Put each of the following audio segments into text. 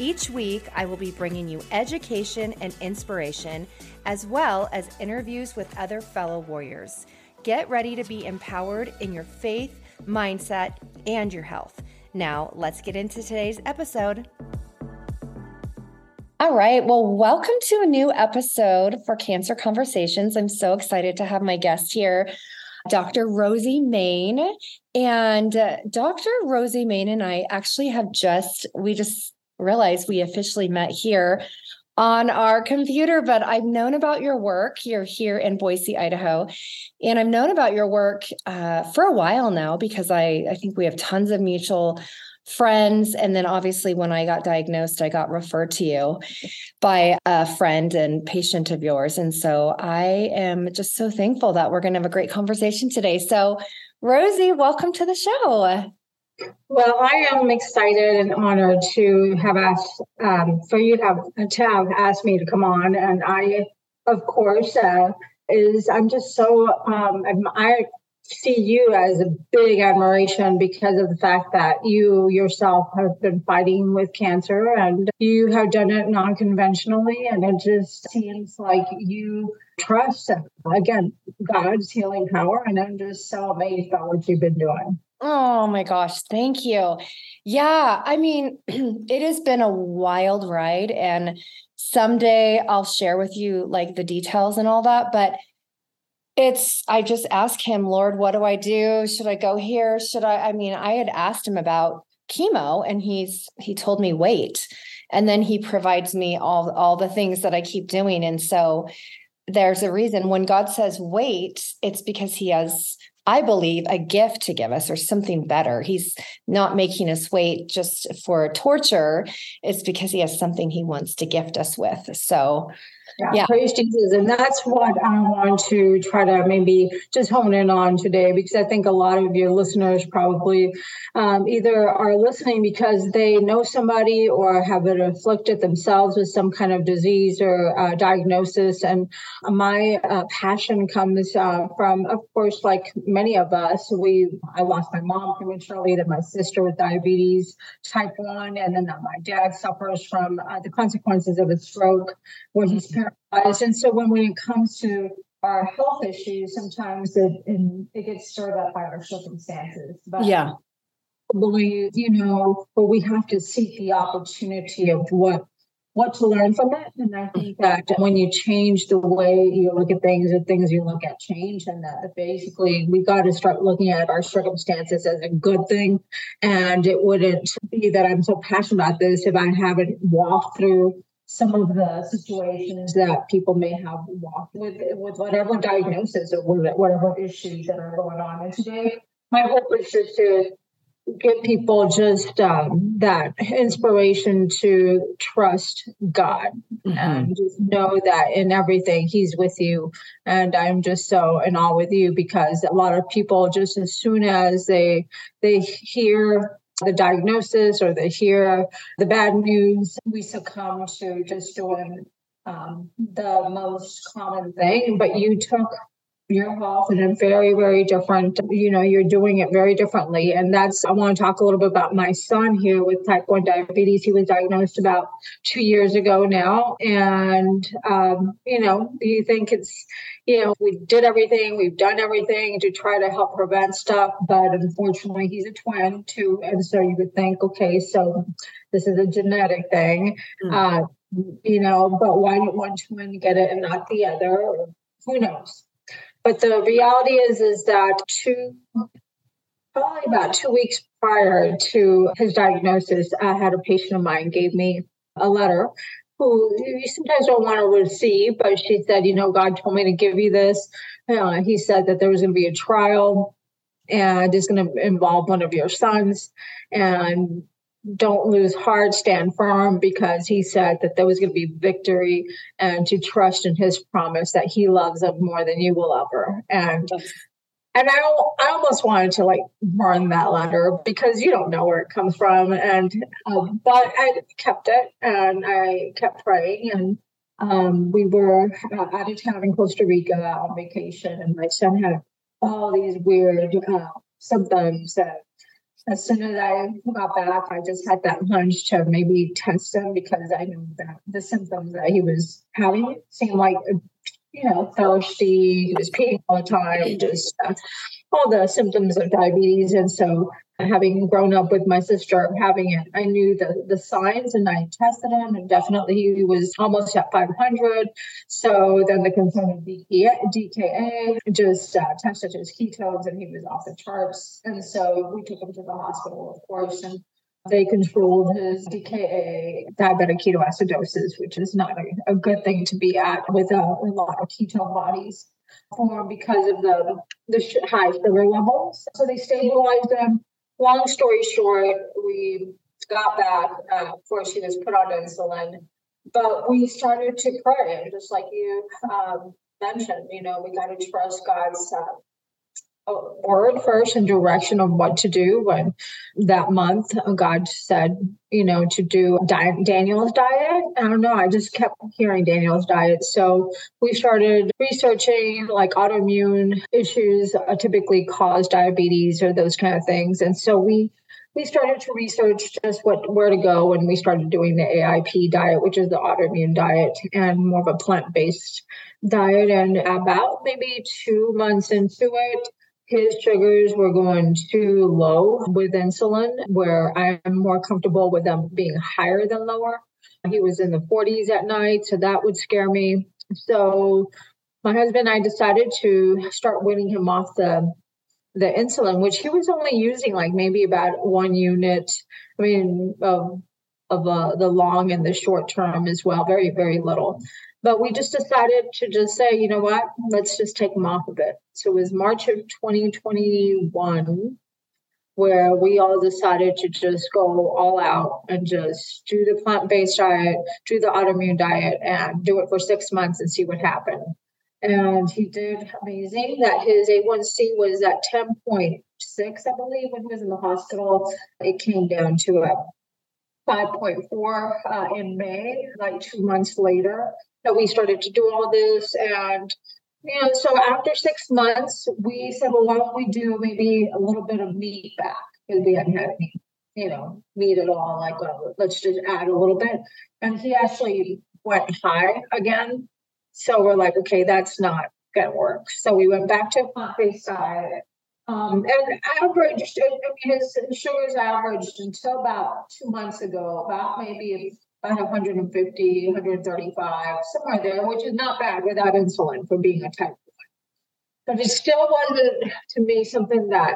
Each week, I will be bringing you education and inspiration, as well as interviews with other fellow warriors. Get ready to be empowered in your faith, mindset, and your health. Now, let's get into today's episode. All right. Well, welcome to a new episode for Cancer Conversations. I'm so excited to have my guest here, Dr. Rosie Main. And uh, Dr. Rosie Main and I actually have just, we just realized we officially met here on our computer, but I've known about your work. You're here in Boise, Idaho, and I've known about your work uh, for a while now because I, I think we have tons of mutual friends. And then obviously, when I got diagnosed, I got referred to you by a friend and patient of yours. And so I am just so thankful that we're going to have a great conversation today. So, Rosie, welcome to the show. Well, I am excited and honored to have asked um, for you to have to have asked me to come on, and I, of course, uh, is I'm just so um, I see you as a big admiration because of the fact that you yourself have been fighting with cancer and you have done it non-conventionally, and it just seems like you trust again God's healing power, and I'm just so amazed by what you've been doing. Oh my gosh, thank you. Yeah, I mean, it has been a wild ride and someday I'll share with you like the details and all that, but it's I just ask him, "Lord, what do I do? Should I go here? Should I I mean, I had asked him about chemo and he's he told me wait. And then he provides me all all the things that I keep doing and so there's a reason when God says wait, it's because he has I believe, a gift to give us or something better. He's not making us wait just for torture. It's because he has something he wants to gift us with. So yeah, yeah, praise Jesus. And that's what I want to try to maybe just hone in on today, because I think a lot of your listeners probably um, either are listening because they know somebody or have been afflicted themselves with some kind of disease or uh, diagnosis. And my uh, passion comes uh, from, of course, like many of us, we I lost my mom prematurely, then my sister with diabetes type 1, and then my dad suffers from uh, the consequences of a stroke where he's paralyzed. And so when, it comes to our health issues, sometimes it, it gets stirred up by our circumstances. But yeah. Believe, you know, but we have to seek the opportunity of what what to learn from it. And I think that when you change the way you look at things, the things you look at change, and that basically we got to start looking at our circumstances as a good thing. And it wouldn't be that I'm so passionate about this if I haven't walked through some of the situations that people may have walked with with whatever diagnosis or whatever issues that are going on. And today, my hope is just to give people just um, that inspiration to trust God mm-hmm. and just know that in everything He's with you. And I'm just so in awe with you because a lot of people just as soon as they they hear the diagnosis or they hear the bad news, we succumb to just doing um, the most common thing. But you took your health in a very, very different, you know, you're doing it very differently. And that's, I want to talk a little bit about my son here with type 1 diabetes. He was diagnosed about two years ago now. And, um, you know, you think it's, you know, we did everything, we've done everything to try to help prevent stuff. But unfortunately, he's a twin too. And so you would think, okay, so this is a genetic thing. Mm-hmm. Uh, you know, but why did one twin get it and not the other? Who knows? But the reality is, is that two, probably about two weeks prior to his diagnosis, I had a patient of mine gave me a letter who you sometimes don't want to receive, but she said, you know, God told me to give you this. Uh, he said that there was going to be a trial and it's going to involve one of your sons. And don't lose heart, stand firm, because he said that there was going to be victory and to trust in his promise that he loves them more than you will ever. And and I, I almost wanted to like burn that letter because you don't know where it comes from. And um, but I kept it and I kept praying. And um, we were uh, out of town in Costa Rica on vacation, and my son had all these weird uh, symptoms. And as soon as I got back, I just had that hunch to maybe test him because I knew that the symptoms that he was having seemed like you know, thirsty, he was peeing all the time, just uh, all the symptoms of diabetes. And so, having grown up with my sister having it, I knew the, the signs and I tested him, and definitely he was almost at 500. So, then the concern of DKA just uh, tested his ketones and he was off the charts. And so, we took him to the hospital, of course. And they controlled his DKA, diabetic ketoacidosis, which is not a, a good thing to be at with a, a lot of ketone bodies form because of the, the high sugar levels. So they stabilized them. Long story short, we got back. Uh, of course, he was put on insulin, but we started to pray, just like you um, mentioned. You know, we got to trust God's uh, word first and direction of what to do when that month god said you know to do daniel's diet. I don't know i just kept hearing daniel's diet. So we started researching like autoimmune issues uh, typically cause diabetes or those kind of things. And so we we started to research just what where to go when we started doing the AIP diet, which is the autoimmune diet and more of a plant-based diet. And about maybe two months into it, his sugars were going too low with insulin, where I'm more comfortable with them being higher than lower. He was in the 40s at night, so that would scare me. So my husband and I decided to start weaning him off the the insulin, which he was only using like maybe about one unit. I mean, of of uh, the long and the short term as well, very very little. But we just decided to just say, you know what, let's just take them off of it. So it was March of 2021 where we all decided to just go all out and just do the plant based diet, do the autoimmune diet, and do it for six months and see what happened. And he did amazing. That his A1C was at 10.6, I believe, when he was in the hospital. It came down to a 5.4 uh, in May, like two months later that we started to do all this. And, you know, so after six months, we said, well, why don't we do maybe a little bit of meat back? Because we hadn't had any, you know, meat at all. Like, well, let's just add a little bit. And he actually went high again. So we're like, okay, that's not going to work. So we went back to a plant based diet. Um, and averaged, I mean, his sugars averaged until about two months ago, about maybe about 150, 135, somewhere there, which is not bad without insulin for being a type 1. But it still wasn't, to me, something that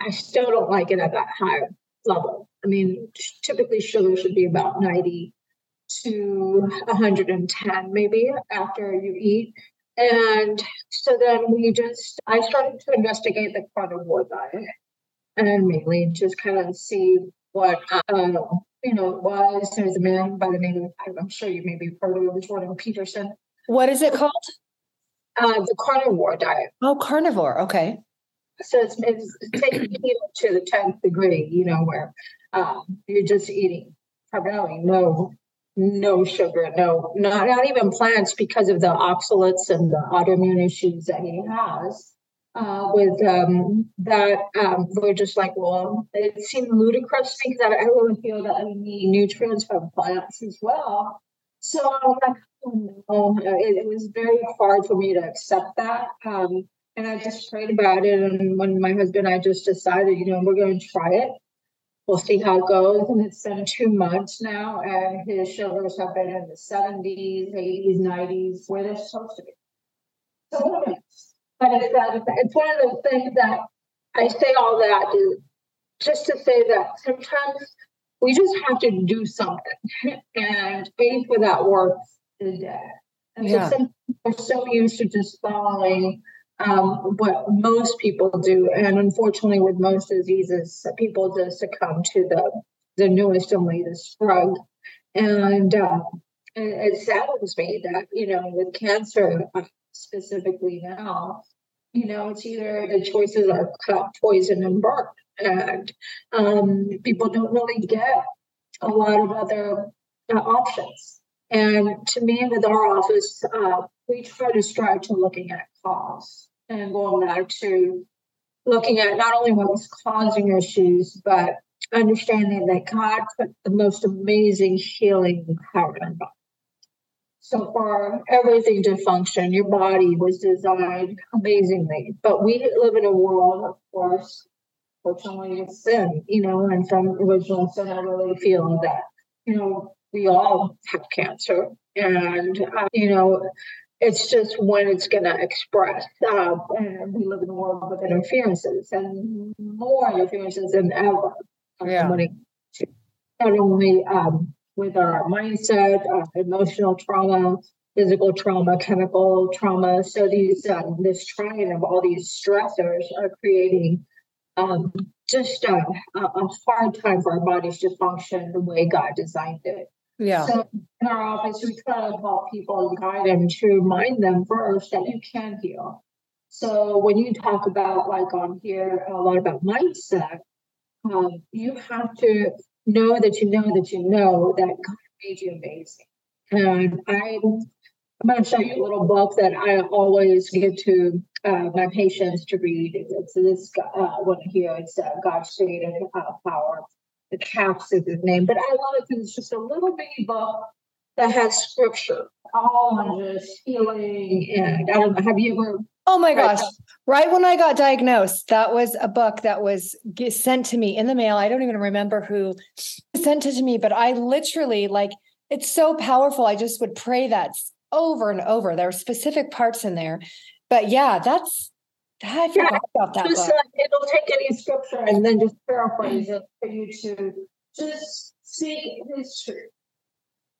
I still don't like it at that high level. I mean, typically sugar should be about 90 to 110, maybe after you eat. And so then we just, I started to investigate the carnivore diet and mainly just kind of see what uh, you know, was there's a man by the name of I'm sure you maybe heard of him, Jordan Peterson. What is it called? Uh, the carnivore diet. Oh, carnivore. Okay. So it's, it's taking keto to the tenth degree. You know, where um, you're just eating primarily no no sugar, no not not even plants because of the oxalates and the autoimmune issues that he has uh, with um, that um, we're just like, well, it seemed ludicrous because I, I really feel that I need nutrients from plants as well. So I'm like, oh, no. it, it, was very hard for me to accept that. Um, and I just prayed about it. And when my husband and I just decided, you know, we're going to try it. We'll see how it goes. And it's been two months now, and his sugars have been in the 70s, 80s, 90s, where they're supposed to be. So but it's, uh, it's one of those things that I say all that is just to say that sometimes we just have to do something, and faith without works is dead. And yeah. so we're so used to just following um, what most people do, and unfortunately, with most diseases, people just succumb to the the newest and latest drug. And uh, it, it saddens me that, you know, with cancer uh, specifically now, you know, it's either the choices are cut, poison, and burn. And um, people don't really get a lot of other uh, options. And to me, with our office, uh, we try to strive to looking at cause and going back to looking at not only what's causing issues, but understanding that God put the most amazing healing power in body. So for everything to function, your body was designed amazingly. But we live in a world, of course, fortunately with sin, you know, and from original sin, I really feel that, you know, we all have cancer. And, uh, you know, it's just when it's going to express. Uh, and we live in a world with interferences and more interferences than ever. Yeah. When it, not only um, with our mindset, uh, emotional trauma, physical trauma, chemical trauma. So these um, this triad of all these stressors are creating um, just a, a, hard time for our bodies to function the way God designed it. Yeah. So in our office, we try to help people and guide them to remind them first that you can heal. So when you talk about like on here a lot about mindset, um, you have to know that you know that you know that God made you amazing. And I, I'm going to show you a little book that I always give to uh, my patients to read. It's this uh, one here. It's uh, God's creative uh, power. The Capps is his name, but I love it because it's just a little bitty book that has scripture oh, all on just healing. And I don't know. Have you ever Oh my gosh. Right when I got diagnosed, that was a book that was sent to me in the mail. I don't even remember who sent it to me, but I literally like it's so powerful. I just would pray that over and over. There are specific parts in there. But yeah, that's I forgot yeah, about that. Just, book. it'll take any scripture and then just paraphrase it for you to just seek his truth.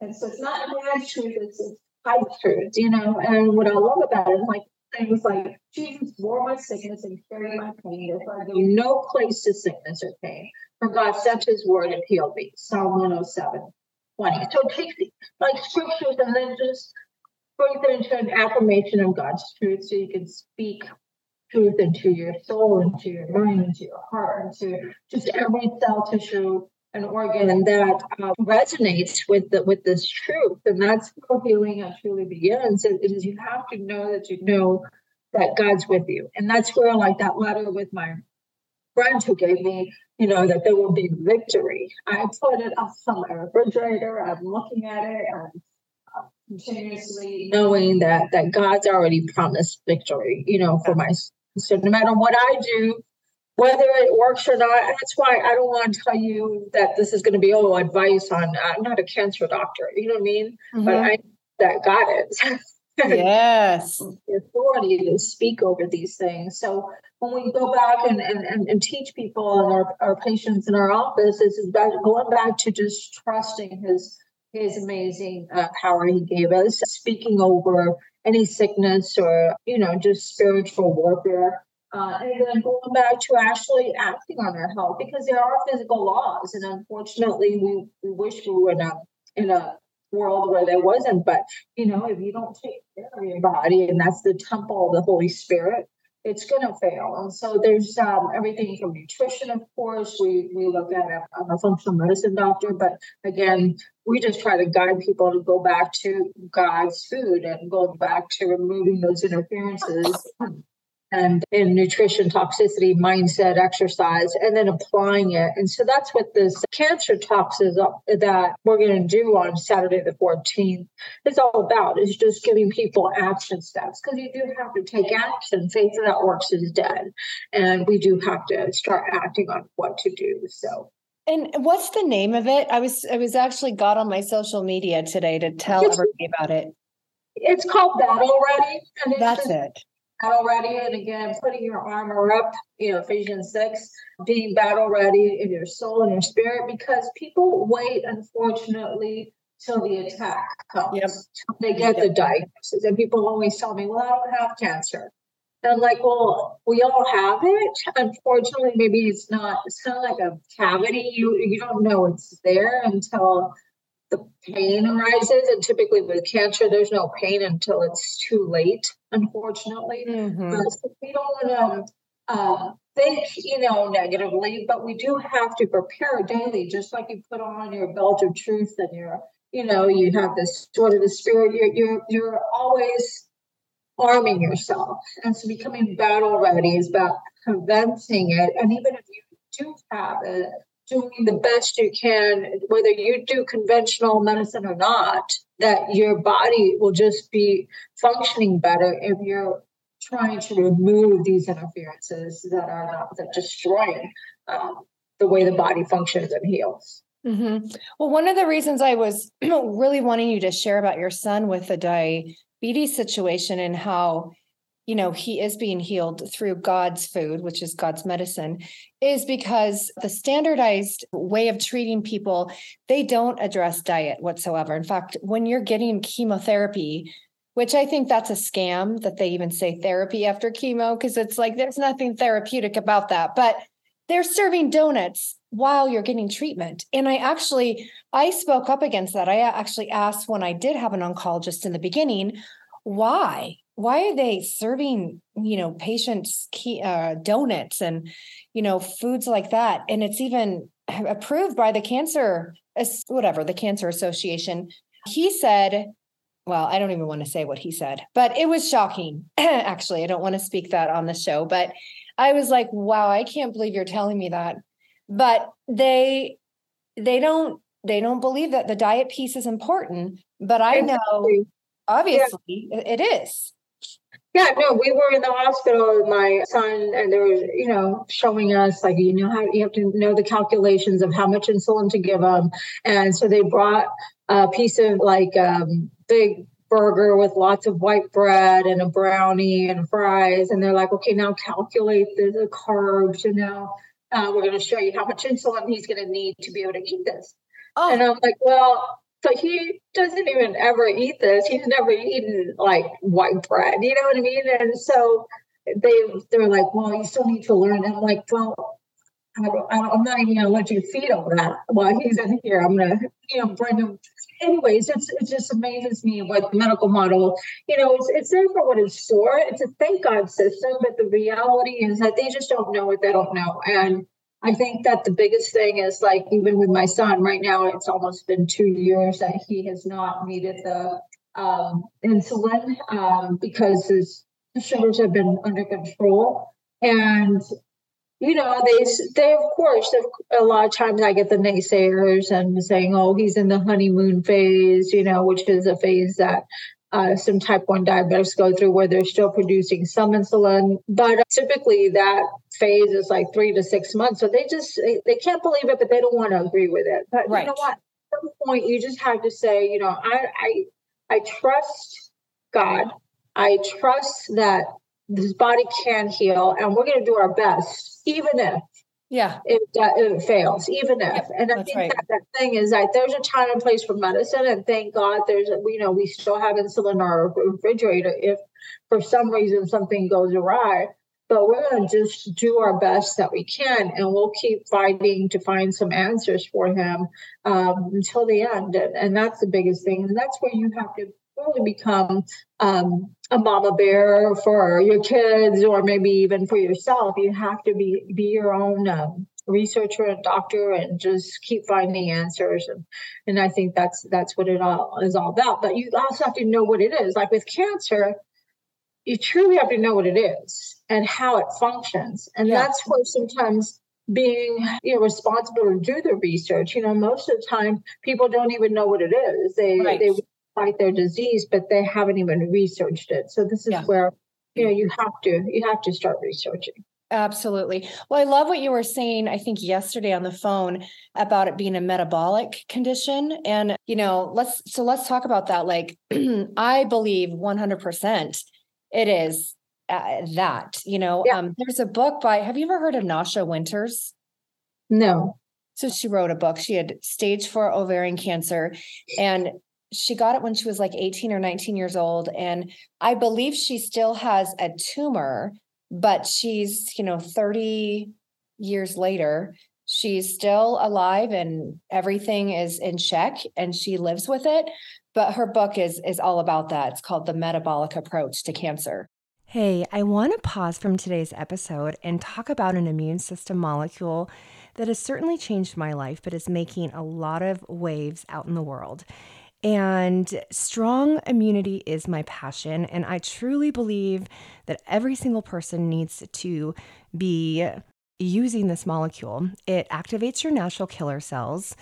And so it's not man's truth, it's, it's God's truth, you know. And what I love about it, like things like Jesus bore my sickness and carried my pain. If I go no place to sickness or pain, for God sent his word and healed me. Psalm 107, 20. So take like scriptures and then just bring it into an affirmation of God's truth so you can speak truth into your soul, into your mind, into your heart, into just every cell tissue and organ that uh, resonates with the, with this truth, and that's how healing truly begins. It is you have to know that you know that God's with you, and that's where like that letter with my friend who gave me, you know, that there will be victory. I put it up on my refrigerator. I'm looking at it. I'm uh, continuously knowing that that God's already promised victory, you know, for my so no matter what I do, whether it works or not. That's why I don't want to tell you that this is going to be oh advice on. I'm not a cancer doctor, you know what I mean? Mm-hmm. But I that God is. yes, the authority to speak over these things. So when we go back and, and, and, teach people and our, our patients in our office, is back, going back to just trusting his his amazing uh, power he gave us, speaking over any sickness or you know just spiritual warfare uh, and then going back to actually acting on our health because there are physical laws, and unfortunately, we, we wish we were in a in a world where there wasn't. But you know, if you don't take care of your body, and that's the temple of the Holy Spirit, it's going to fail. And so there's um, everything from nutrition, of course. We we look at it. I'm a functional medicine doctor, but again, we just try to guide people to go back to God's food and go back to removing those interferences and in nutrition toxicity mindset exercise and then applying it. And so that's what this cancer talks is that we're going to do on saturday the 14th is all about is just giving people action steps because you do have to take action. Faith that works is dead and we do have to start acting on what to do so and what's the name of it i was i was actually got on my social media today to tell everybody about it it's called battle ready And that's it battle ready. And again, putting your armor up, you know, Ephesians 6, being battle ready in your soul and your spirit, because people wait, unfortunately, till the attack comes. Yep. They get yep. the diagnosis. And people always tell me, well, I don't have cancer. And I'm like, well, we all have it. Unfortunately, maybe it's not, it's kind of like a cavity. You you don't know it's there until the pain arises. And typically with cancer, there's no pain until it's too late, unfortunately. Mm-hmm. Uh, so we don't want to uh, think, you know, negatively, but we do have to prepare daily, just like you put on your belt of truth and your, you know, you have this sort of the spirit. You're you're you're always arming yourself, and so becoming battle ready is about preventing it. And even if you do have it, doing the best you can, whether you do conventional medicine or not, that your body will just be functioning better if you're trying to remove these interferences that are not that destroying um, the way the body functions and heals. Mm-hmm. Well, one of the reasons I was really wanting you to share about your son with the diabetes situation and how you know he is being healed through god's food which is god's medicine is because the standardized way of treating people they don't address diet whatsoever. In fact when you're getting chemotherapy which i think that's a scam that they even say therapy after chemo because it's like there's nothing therapeutic about that but they're serving donuts while you're getting treatment. And i actually i spoke up against that. I actually asked when i did have an oncologist in the beginning why? Why are they serving you know patients key, uh, donuts and you know foods like that? And it's even approved by the cancer whatever the cancer association. He said well i don't even want to say what he said but it was shocking actually. I don't want to speak that on the show but i was like wow i can't believe you're telling me that but they they don't they don't believe that the diet piece is important but i know obviously yeah. it is. Yeah, no, we were in the hospital with my son, and they were, you know, showing us like you know how you have to know the calculations of how much insulin to give them and so they brought a piece of like um, big burger with lots of white bread and a brownie and fries, and they're like, okay, now calculate the, the carbs, you now uh, we're going to show you how much insulin he's going to need to be able to eat this. Oh. And I'm like, well, so he doesn't even ever eat this. He's never eaten like white bread. You know what I mean? And so they they're like, well, you still need to learn. And I'm like, well, I am not even gonna let you feed him that while he's in here. I'm gonna, you know, bring him. Anyways, it's it just amazes me what the medical model, you know, it's it's there for what it's for. It's a thank God system, but the reality is that they just don't know what they don't know. And I think that the biggest thing is like even with my son right now, it's almost been two years that he has not needed the um, insulin um, because his sugars have been under control. And you know, they they of course a lot of times I get the naysayers and saying, "Oh, he's in the honeymoon phase," you know, which is a phase that uh, some type 1 diabetics go through where they're still producing some insulin. But typically that phase is like three to six months. So they just, they, they can't believe it, but they don't want to agree with it. But right. you know what? At some point, you just have to say, you know, I, I, I trust God. I trust that this body can heal and we're going to do our best, even if yeah. it, uh, it fails even if. And i think right. that, that thing is that there's a time and place for medicine and thank god there's you know we still have insulin in our refrigerator if for some reason something goes awry. But we're going to just do our best that we can and we'll keep fighting to find some answers for him um, until the end. And, and that's the biggest thing and that's where you have to really become um, a mama bear for your kids or maybe even for yourself. You have to be be your own um, researcher and doctor and just keep finding answers and and I think that's that's what it all is all about. But you also have to know what it is. Like with cancer, you truly have to know what it is and how it functions. And yeah. that's where sometimes being you know responsible to do the research you know most of the time people don't even know what it is they right. they fight their disease, but they haven't even researched it. So this is yeah. where you know you have to you have to start researching. Absolutely. Well, I love what you were saying, I think yesterday on the phone about it being a metabolic condition. And, you know, let's, so let's talk about that. Like, I believe 100% it is uh, that, you know, yeah. um, there's a book by, have you ever heard of Nasha Winters? No. So she wrote a book. She had stage four ovarian cancer and she got it when she was like 18 or 19 years old. And I believe she still has a tumor, but she's, you know, 30 years later, she's still alive and everything is in check and she lives with it. But her book is is all about that. It's called The Metabolic Approach to Cancer. Hey, I want to pause from today's episode and talk about an immune system molecule that has certainly changed my life, but is making a lot of waves out in the world. And strong immunity is my passion. And I truly believe that every single person needs to be using this molecule. It activates your natural killer cells.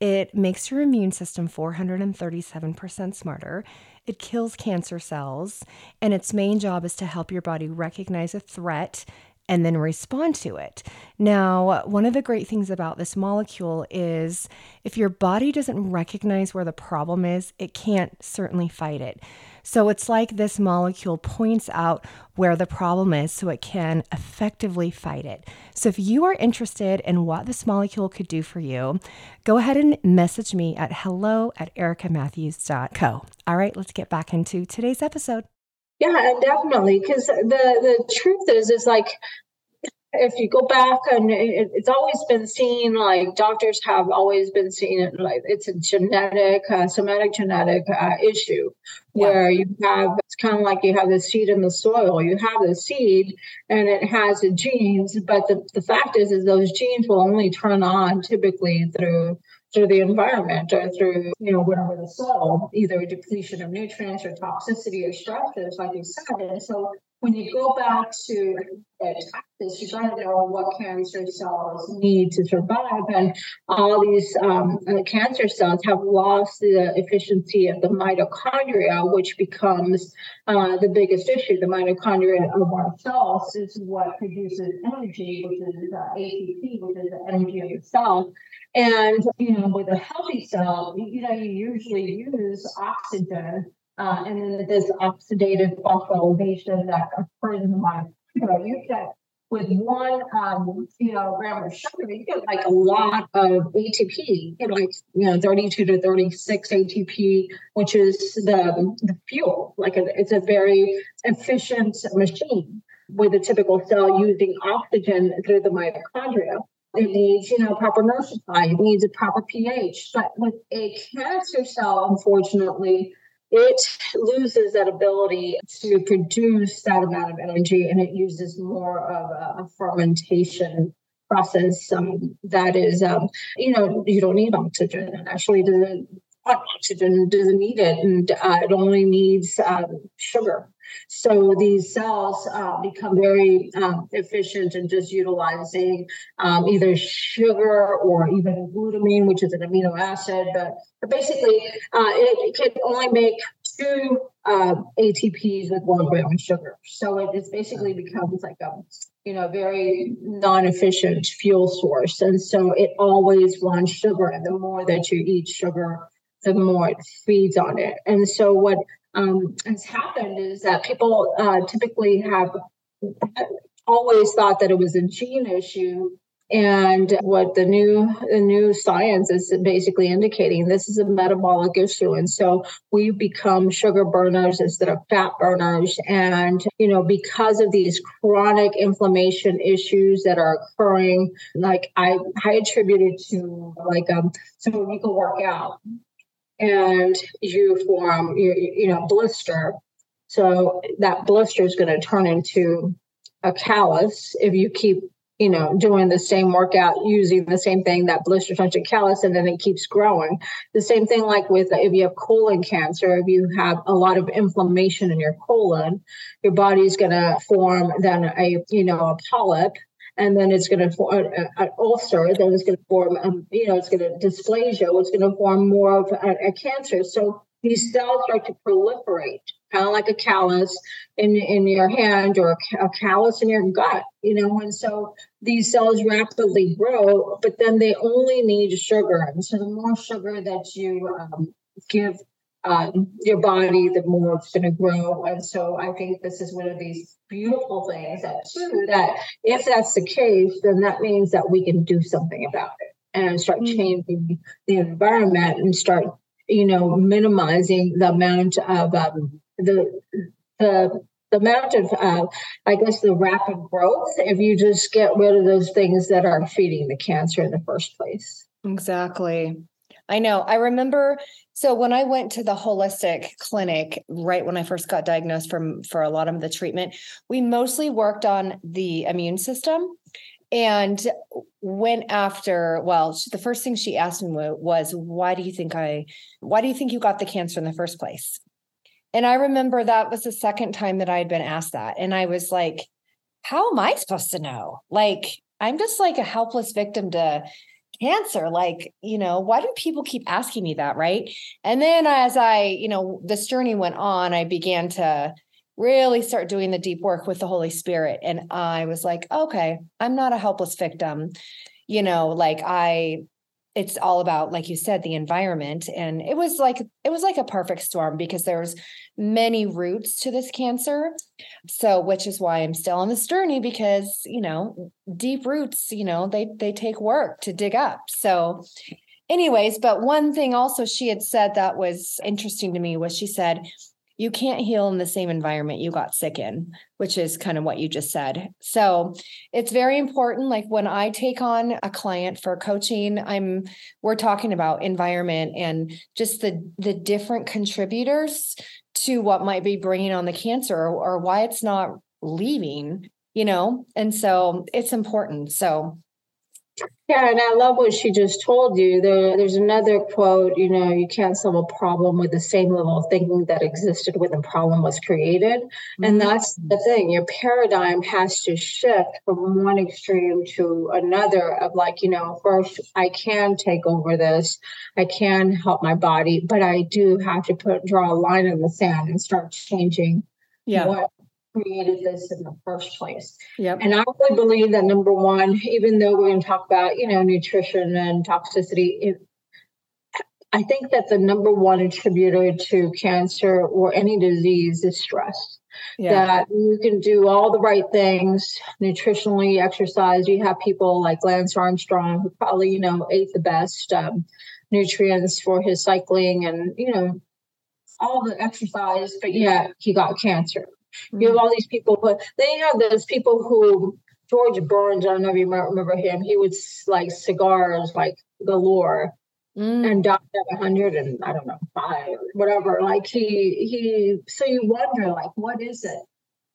It makes your immune system 437% smarter. It kills cancer cells. And its main job is to help your body recognize a threat and then respond to it. Now, one of the great things about this molecule is if your body doesn't recognize where the problem is, it can't certainly fight it. So it's like this molecule points out where the problem is so it can effectively fight it. So if you are interested in what this molecule could do for you, go ahead and message me at hello at ericamatthews.co. All right, let's get back into today's episode. Yeah, and definitely. Because the the truth is, is like if you go back and it, it's always been seen like doctors have always been seeing it like it's a genetic uh, somatic genetic uh, issue where yeah. you have it's kind of like you have the seed in the soil you have the seed and it has the genes but the, the fact is is those genes will only turn on typically through through the environment or through, you know, whatever the soil, either depletion of nutrients or toxicity or stresses, like you said. And so when you go back to Texas, you got to know what cancer cells need to survive. And all these um, uh, cancer cells have lost the efficiency of the mitochondria, which becomes uh, the biggest issue. The mitochondria of our cells is what produces energy, which is uh, ATP, which is the energy of the cell. And, you know, with a healthy cell, you know, you usually use oxygen uh, and then this oxidative phosphorylation that occurs in the mitochondria. You get with one, um, you know, gram of sugar, you get like a lot of ATP. You get like, you know, 32 to 36 ATP, which is the, the fuel. Like a, it's a very efficient machine with a typical cell using oxygen through the mitochondria. It needs, you know, proper supply. It needs a proper pH. But with a cancer cell, unfortunately, it loses that ability to produce that amount of energy and it uses more of a, fermentation process um, that is, um, you know, you don't need oxygen. It actually doesn't oxygen doesn't need it and uh, it only needs um, sugar so these cells uh, become very um, efficient in just utilizing um, either sugar or even glutamine, which is an amino acid. But, but basically, uh, it, it, can only make two uh, ATPs with one gram of sugar. So it, it basically becomes like a you know very non-efficient fuel source, and so it always wants sugar. And the more that you eat sugar, the more it feeds on it. And so what um, has happened is that people uh, typically have always thought that it was a gene issue and what the new the new science is basically indicating this is a metabolic issue. And so we become sugar burners instead of fat burners. And you know because of these chronic inflammation issues that are occurring like i i attribute it to like um so you can work out and you form you, you know blister. So that blister is going to turn into a callus if you keep you know doing the same workout using the same thing that blister turns into callus and then it keeps growing. The same thing like with if you have colon cancer if you have a lot of inflammation in your colon your body's going to form then a you know a polyp and then it's going to form an ulcer, then it's going to form, um, you know, it's going to dysplasia, it's going to form more of a, a cancer. So these cells start to proliferate, kind of like a callus in in your hand or a, a callus in your gut, you know. And so these cells rapidly grow, but then they only need sugar. And so the more sugar that you um, give um, your body, the more it's going to grow. And so I think this is one of these beautiful things that too, that if that's the case, then that means that we can do something about it and start mm-hmm. changing the environment and start you know, minimizing the amount of um, the the the amount of, uh, I guess, the rapid growth if you just get rid of those things that are feeding the cancer in the first place. Exactly. I know. I remember so when I went to the holistic clinic right when I first got diagnosed from for a lot of the treatment, we mostly worked on the immune system. And went after well the first thing she asked me was why do you think i why do you think you got the cancer in the first place? And i remember that was the second time that i had been asked that. And i was like how am i supposed to know? Like i'm just like a helpless victim to cancer like you know why do people keep asking me that right and then as i you know this journey went on i began to really start doing the deep work with the Holy Spirit. And I was like, okay, I'm not a helpless victim. You know, like I, it's all about, like you said, the environment. And it was like, it was like a perfect storm because there's many roots to this cancer. So, which is why I'm still on this journey because, you know, deep roots, you know, they, they take work to dig up. So, anyways, but one thing also she had said that was interesting to me was she said, you can't heal in the same environment you got sick in, which is kind of what you just said. So it's very important. Like when I take on a client for coaching, I'm we're talking about environment and just the the different contributors to what might be bringing on the cancer or, or why it's not leaving, you know. And so it's important. So yeah, and I love what she just told you. There, there's another quote, you know, you can't solve a problem with the same level of thinking that existed when the problem was created. Mm-hmm. And that's the thing. Your paradigm has to shift from one extreme to another of like, you know, first I can take over this. I can help my body, but I do have to put draw a line in the sand and start changing yeah. what created this in the first place. Yep. And I really believe that number one, even though we're going to talk about, you know, nutrition and toxicity, it, I think that the number one attributor to cancer or any disease is stress. Yeah. That you can do all the right things nutritionally, exercise. You have people like Lance Armstrong, who probably, you know, ate the best um, nutrients for his cycling and, you know, all the exercise, but yet he got cancer. Mm-hmm. You have all these people, but then you have those people who George Burns. I don't know if you remember him. He would like cigars like galore. Mm. and died at 100 and I don't know, five, whatever. Like he, he, so you wonder, like, what is it?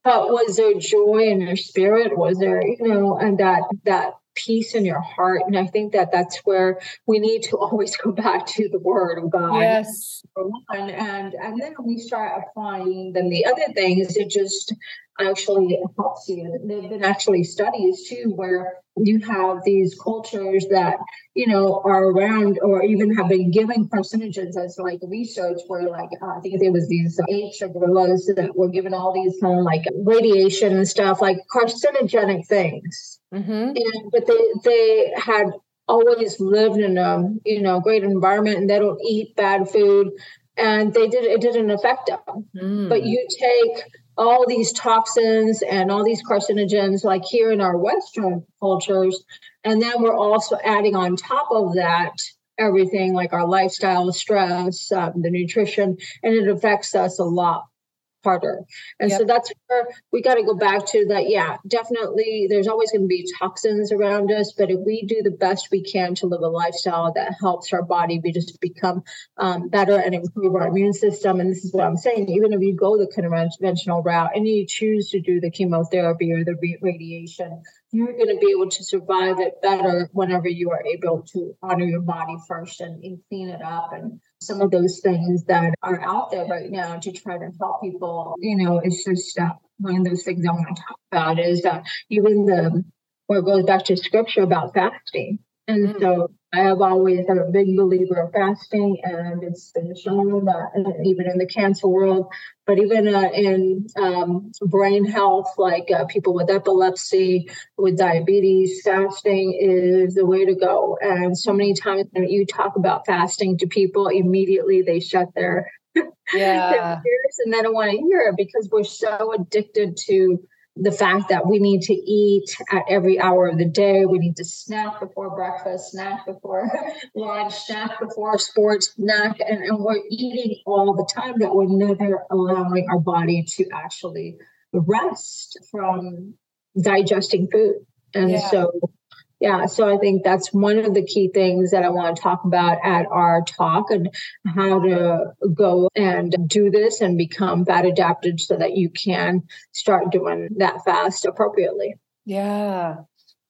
But was there joy in your spirit? Was there, you know, and that, that peace in your heart. And I think that that's where we need to always go back to the word of God. Yes. And, and, and then we start applying then the other things, it just actually helps you. There have been actually studies too where you have these cultures that, you know, are around or even have been giving carcinogens as like research where like, uh, I think there was these ancient gorillas that were given all these kind of like radiation and stuff, like carcinogenic things Mm-hmm. And, but they they had always lived in a you know great environment and they don't eat bad food and they did it didn't affect them mm. but you take all these toxins and all these carcinogens like here in our western cultures. And then we're also adding on top of that everything like our lifestyle stress um, the nutrition and it affects us a lot harder. And yep. so that's where we got to go back to that. Yeah, definitely. There's always going to be toxins around us, but if we do the best we can to live a lifestyle that helps our body we just become um, better and improve our immune system, and this is what I'm saying, even if you go the conventional route and you choose to do the chemotherapy or the radiation, you're going to be able to survive it better whenever you are able to honor your body first and, and clean it up and some of those things that are out there right now to try to help people. You know, it's just uh, one of those things I want to talk about is that even the where it goes back to scripture about fasting. And mm. so I have always been a big believer of fasting, and it's been shown that even in the cancer world, but even uh, in um, brain health, like uh, people with epilepsy, with diabetes, fasting is the way to go. And so many times when you talk about fasting to people, immediately they shut their, yeah. their ears and they don't want to hear it because we're so addicted to the fact that we need to eat at every hour of the day. We need to snack before breakfast, snack before lunch, snack before sports, snack, and, and we're eating all the time that we're never allowing our body to actually rest from digesting food. And yeah. so yeah, so I think that's one of the key things that I want to talk about at our talk and how to go and do this and become fat adapted so that you can start doing that fast appropriately. Yeah.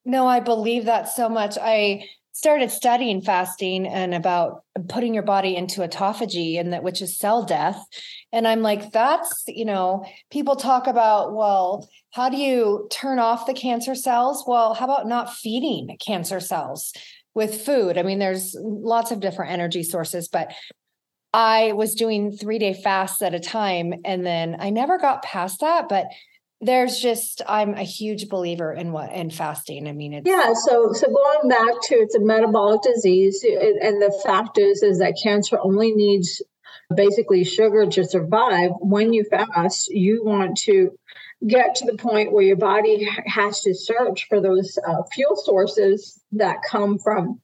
No, I believe that so much. I started studying fasting and about putting your body into autophagy and that which is cell death. And i'm like that's you know people talk about well how do you turn off the cancer cells? Well how about not feeding cancer cells with food? I mean there's lots of different energy sources but i was doing 3 day fasts at a time and then i never got past that but there's just i'm a huge believer in what in fasting. I mean it's yeah so so going back to it's a metabolic disease and the fact is is that cancer only needs basically sugar to survive. When you fast you want to get to the point where your body has to search for those uh, fuel sources that come from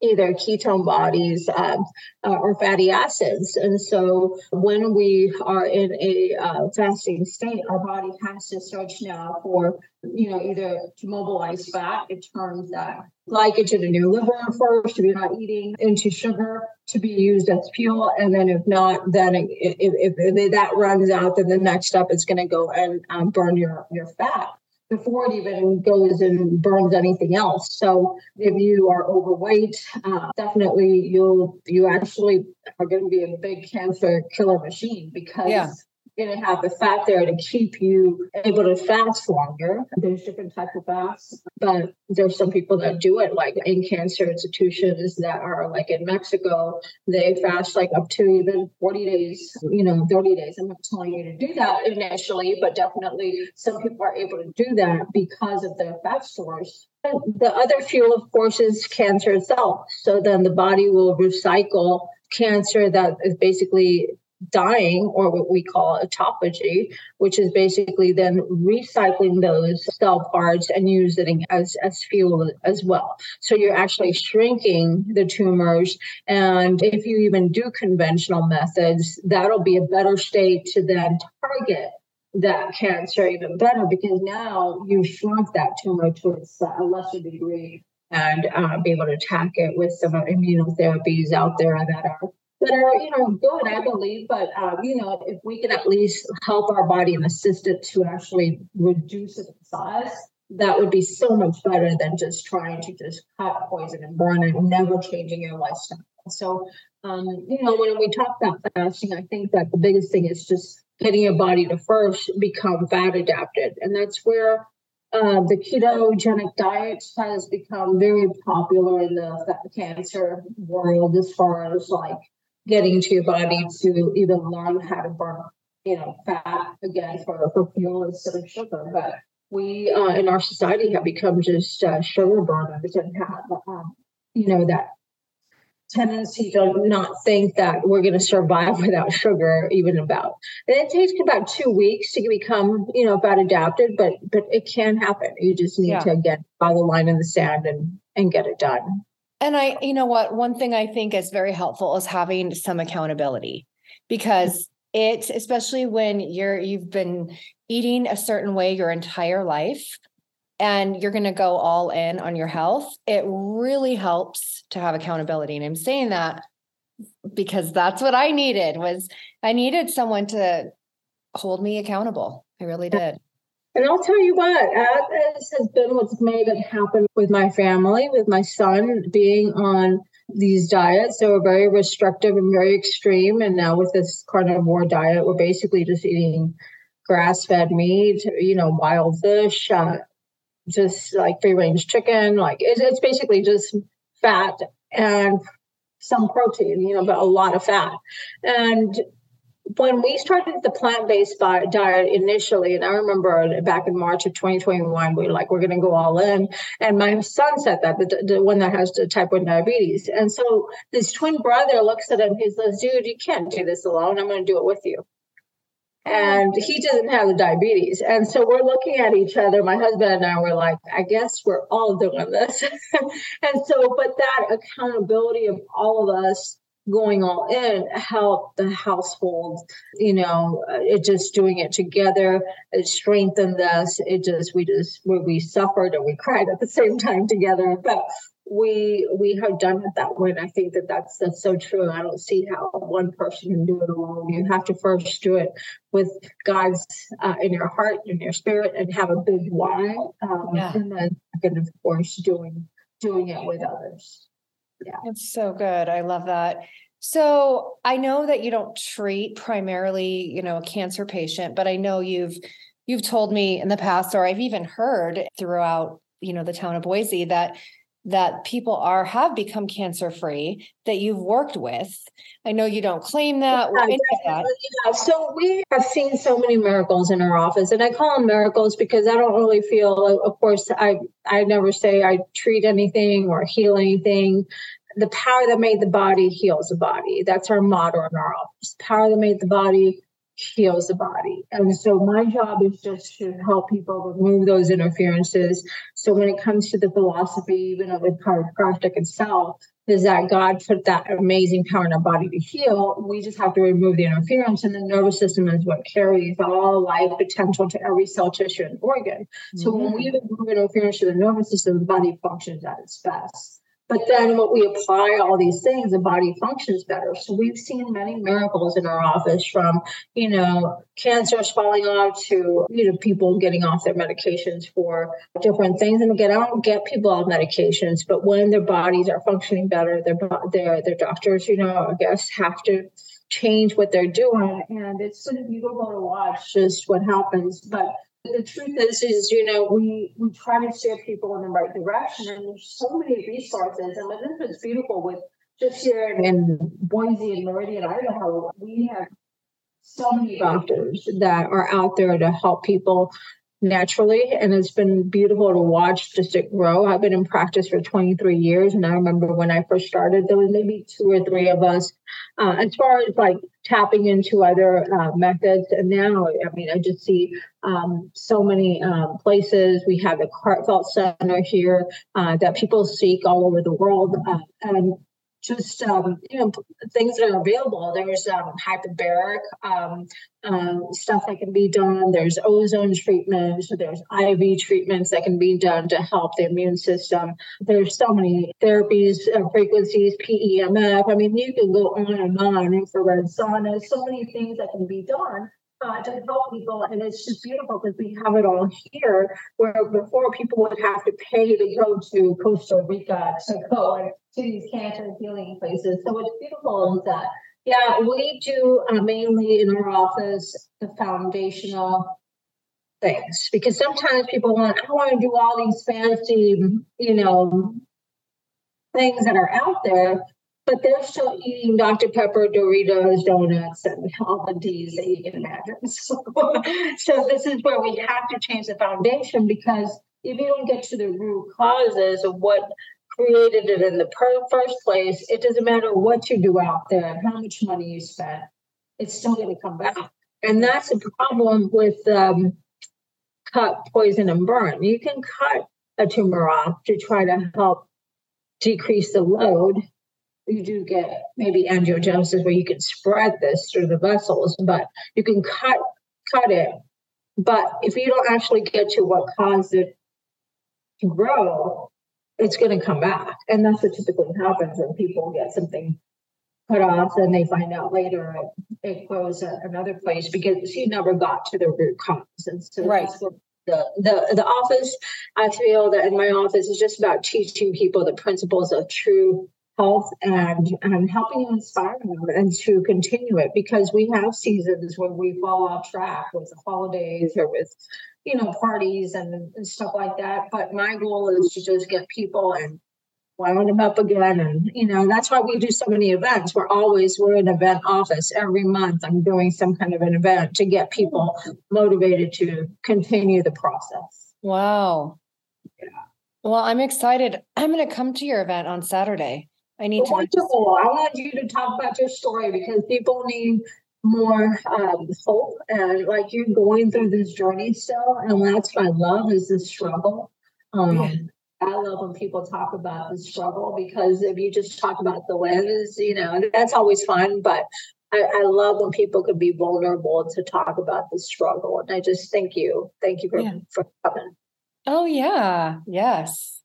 either ketone bodies um, uh, or fatty acids. And so when we are in a uh, fasting state, our body has to search now for, you know, either to mobilize fat, it turns that glycogen in your liver first if you're not eating into sugar to be used as fuel. And then if not, then if, if, if that runs out, then the next step is going to go and um, burn your, your fat before it even goes and burns anything else. So if you are overweight, uh, definitely you'll you actually are going to be a big cancer killer machine because yeah going to have the fat there to keep you able to fast longer. There's different types of fasts, but there's some people that do it like in cancer institutions that are like in Mexico, they fast like up to even 40 days, you know, 30 days. I'm not telling you to do that initially, but definitely some people are able to do that because of their fat stores. The other fuel, of course, is cancer itself. So then the body will recycle cancer that is basically dying or what we call autophagy, which is basically then recycling those cell parts and using as, as fuel as well. So you're actually shrinking the tumors. And if you even do conventional methods, that'll be a better state to then target that cancer even better because now you've shrunk that tumor to a lesser degree and uh, be able to attack it with some immunotherapies out there that are that are you know good i believe but um, you know if we can at least help our body and assist it to actually reduce its size that would be so much better than just trying to just cut poison and burn it and never changing your lifestyle. So um, you know when we talk about fasting i think that the biggest thing is just getting your body to first become fat adapted and that's where uh, the ketogenic diet has become very popular in the cancer world as far as like getting to your body to even learn how to burn, you know, fat again for, for fuel instead of sugar. But we uh, in our society have become just uh, sugar burners and have, um, you know, that tendency to not think that we're going to survive without sugar even about and it takes about two weeks to become you know about adapted but but it can happen you just need yeah. to get by the line in the sand and and get it done and I, you know what, one thing I think is very helpful is having some accountability because it, especially when you're, you've been eating a certain way your entire life and you're going to go all in on your health, it really helps to have accountability. And I'm saying that because that's what I needed was I needed someone to hold me accountable. I really did. And I'll tell you what, this has been what's made it happen with my family, with my son being on these diets. So very restrictive and very extreme. And now with this carnivore diet, we're basically just eating grass fed meat, you know, wild fish, uh, just like free range chicken. Like it's, it's basically just fat and some protein, you know, but a lot of fat. And when we started the plant-based diet initially, and I remember back in March of 2021, we were like, we're going to go all in. And my son said that, the, the one that has the type 1 diabetes. And so this twin brother looks at him, he says, dude, you can't do this alone. I'm going to do it with you. and he doesn't have the diabetes. And so we're looking at each other, my husband and I were like, I guess we're all doing this. and so, but that accountability of all of us going all in helped the household you know it just doing it together it strengthened us it just we just we, we suffered and we cried at the same time together. But we we have done it that way and i think that that's that's so true i don't see how one person can do it alone. You have to first do it with god's uh, in your heart in your spirit and have a big why um, yeah. and then and of course doing doing it with others yeah. It's so good i love that. So i know that you don't treat primarily you know a cancer patient but i know you've you've told me in the past or i've even heard throughout you know the town of boise that that people are have become cancer free that you've worked with. I know you don't claim that. Yeah, that. Yeah. So we have seen so many miracles in our office, and I call them miracles because I don't really feel. Of course, I I never say I treat anything or heal anything. The power that made the body heals the body. That's our motto in our office. Power that made the body heals the body. And so my job is just to help people remove those interferences. So when it comes to the philosophy, even of the chiropractic itself, is that God put that amazing power in our body to heal. We just have to remove the interference, and the nervous system is what carries all life potential to every cell, tissue, and organ. So mm-hmm. when we remove interference to the nervous system, the body functions at its best. But then when we apply all these things, the body functions better. So we've seen many miracles in our office from, you know, cancers falling off to, you know, people getting off their medications for different things. And again, I don't get people off medications, but when their bodies are functioning better, their their their doctors, you know, I guess have to change what they're doing. And it's sort of beautiful to watch just what happens. But the truth is, is you know, we we try to steer people in the right direction, and there's so many resources. And this is beautiful with just here in Boise and Meridian, Idaho, we have so many doctors that are out there to help people naturally and it's been beautiful to watch just it grow i've been in practice for 23 years and i remember when i first started there was maybe two or three of us uh, as far as like tapping into other uh, methods. And now i mean i just see um, so many um, places. We have the heartfelt center here uh, that people seek all over the world uh, and just um, you know things that are available. There's um, hyperbaric um, um, stuff that can be done. There's ozone treatments. There's IV treatments that can be done to help the immune system. There's so many therapies, uh, frequencies, PEMF. I mean, you can go on and on. Infrared sauna. So many things that can be done uh, to help people. And it's just beautiful because we have it all here, where before people would have to pay to go to Costa Rica to go to these cancer healing places. So what's beautiful is that, yeah, we do uh, mainly in our office the foundational things because sometimes people want, I want to do all these fancy, you know, things that are out there but they're still eating Dr. Pepper, Doritos, donuts, and all the D's that you can imagine. So, so this is where we have to change the foundation because if you don't get to the root causes of what created it in the first place, it doesn't matter what you do out there, how much money you spend, it's still going to come back. And that's the problem with um, cut, poison, and burn. You can cut a tumor off to try to help decrease the load you do get maybe angiogenesis where you can spread this through the vessels, but you can cut cut it. But if you don't actually get to what caused it to grow, it's going to come back, and that's what typically happens when people get something cut off and they find out later it, it grows at another place because you never got to the root cause. And so right. the, the the office, I feel that in my office is just about teaching people the principles of true health and, and helping inspire them and to continue it because we have seasons when we fall off track with the holidays or with you know parties and, and stuff like that. But my goal is to just get people and wound them up again. And you know that's why we do so many events. We're always we're an event office. Every month i'm doing some kind of an event to get people motivated to continue the process. Wow. Yeah. Well i'm excited. I'm going to come to your event on saturday I need to. Wonderful. I want you to talk about your story because people need more um, hope and like you're going through this journey still and that's what i love is the struggle um, yeah. i love when people talk about the struggle because if you just talk about the wins you know that's always fun but I, I love when people can be vulnerable to talk about the struggle and i just thank you thank you for, yeah. for coming oh yeah yes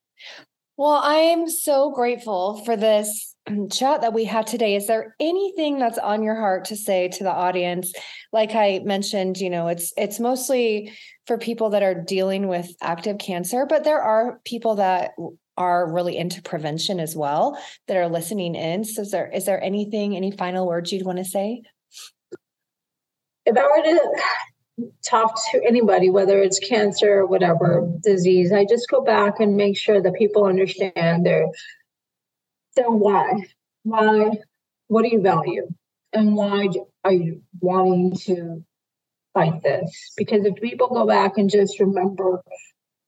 well i'm so grateful for this um, chat that we had today. Is there anything that's on your heart to say to the audience? Like i mentioned you know it's it's mostly for people that are dealing with active cancer but there are people that are really into prevention as well that are listening in. So is there is there anything any final words you'd want to say? If i were to talk to anybody whether it's cancer or whatever disease i just go back and make sure that people understand their so why? Why? What do you value? And why are you wanting to fight this? Because if people go back and just remember,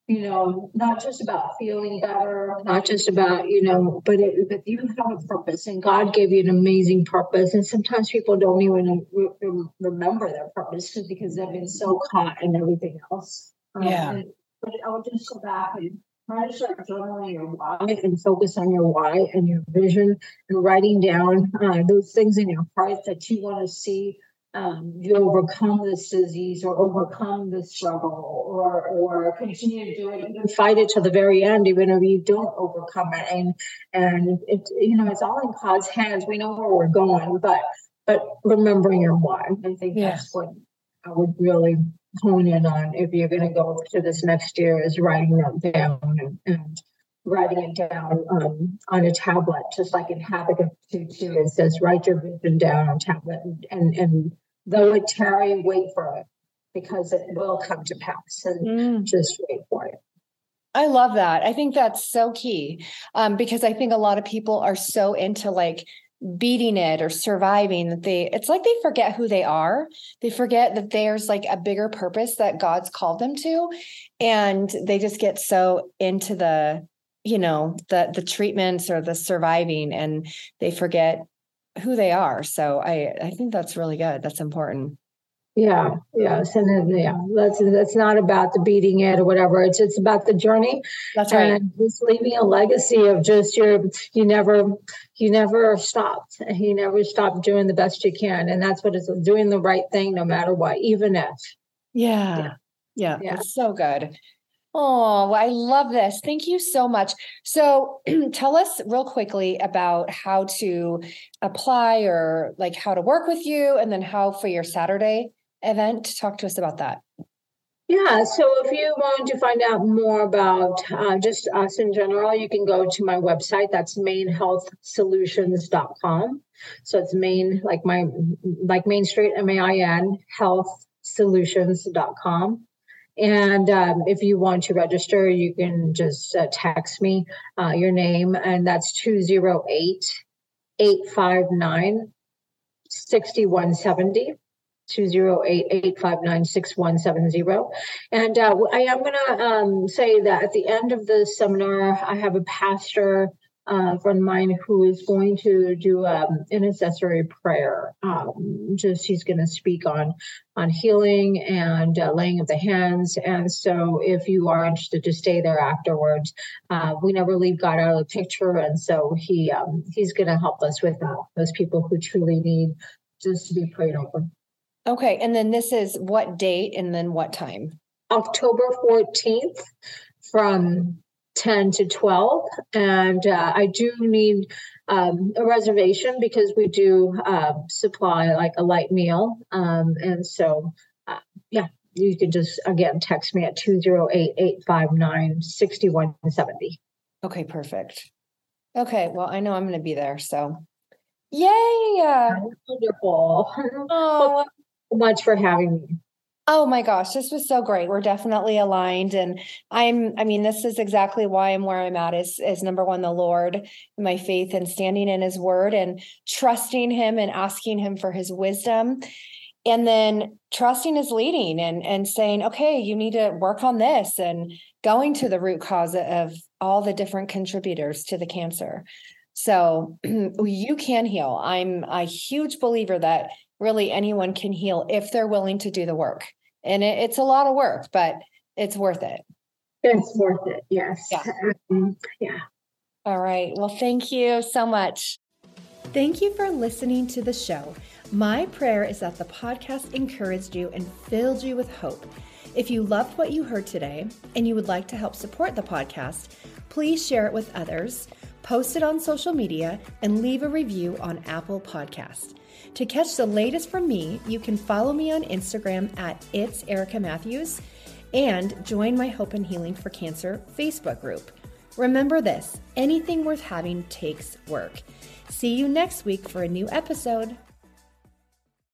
you know, not just about feeling better, not just about, you know, but it, but you have a purpose and God gave you an amazing purpose. And sometimes people don't even re- remember their purpose because they've been so caught in everything else. Yeah. Um, but I would just go back and try to start journaling your why and focus on your why and your vision and writing down uh, those things in your heart that you want to see um, you overcome this disease or overcome this struggle or or continue to do it and fight it to the very end even if you don't overcome it. And and it you know it's all in God's hands. We know where we're going but but remembering your why. I think yeah. that's what I would really hone in on if you're going to go to this next year is writing that down and, and writing it down um, on a tablet, just like in Habakkuk 2 2, it says, write your vision down on tablet and, and, and though it tarry, wait for it because it will come to pass and mm. just wait for it. I love that. I think that's so key um, because I think a lot of people are so into like beating it or surviving that they it's like they forget who they are they forget that there's like a bigger purpose that god's called them to and they just get so into the you know the the treatments or the surviving and they forget who they are so i i think that's really good that's important yeah, yes, and then yeah, that's that's not about the beating it or whatever. It's it's about the journey. That's right. And just leaving a legacy of just your you never you never stopped. You never stopped doing the best you can, and that's what it's doing the right thing no matter what, even if. Yeah, yeah, yeah, yeah. it's so good. Oh, I love this. Thank you so much. So, tell us real quickly about how to apply or like how to work with you, and then how for your Saturday event. Talk to us about that. Yeah, so if you want to find out more about uh, just us in general, you can go to my website. That's mainhealthsolutions.com. So it's main, like my, like Main Street, M A I N, health healthsolutions.com. And um, if you want to register, you can just uh, text me uh, your name, and that's 208 859 6170. 208-859-6170. And uh, I am going to um, say that at the end of the seminar, I have a pastor uh, friend of mine who is going to do um, intercessory prayer. Um, just he's going to speak on on healing and uh, laying of the hands. And so, if you are interested to stay there afterwards, uh, we never leave God out of the picture. And so he um, he's going to help us with that. Those people who truly need just to be prayed over. Okay. And then this is what date and then what time? October 14th from 10 to 12. And uh, I do need um, a reservation because we do uh, supply like a light meal. Um, and so, uh, yeah, you can just again text me at 208 859 6170. Okay, perfect. Okay, well, I know I'm going to be there. So, yay! Wonderful. Oh, much for having me. Oh my gosh, this was so great. We're definitely aligned. And I'm, I mean, this is exactly why I'm where I'm at is, is number one, the Lord, my faith and standing in his word and trusting him and asking him for his wisdom. And then trusting his leading and, and saying, okay, you need to work on this and going to the root cause of all the different contributors to the cancer. So you can heal. I'm a huge believer that really anyone can heal if they're willing to do the work. And it, it's a lot of work, but it's worth it. It's worth it. Yes. Yeah. Um, yeah. All right. Well, thank you so much. Thank you for listening to the show. My prayer is that the podcast encouraged you and filled you with hope. If you loved what you heard today and you would like to help support the podcast, please share it with others, post it on social media, and leave a review on Apple Podcast. To catch the latest from me, you can follow me on Instagram at It's Erica Matthews and join my Hope and Healing for Cancer Facebook group. Remember this anything worth having takes work. See you next week for a new episode.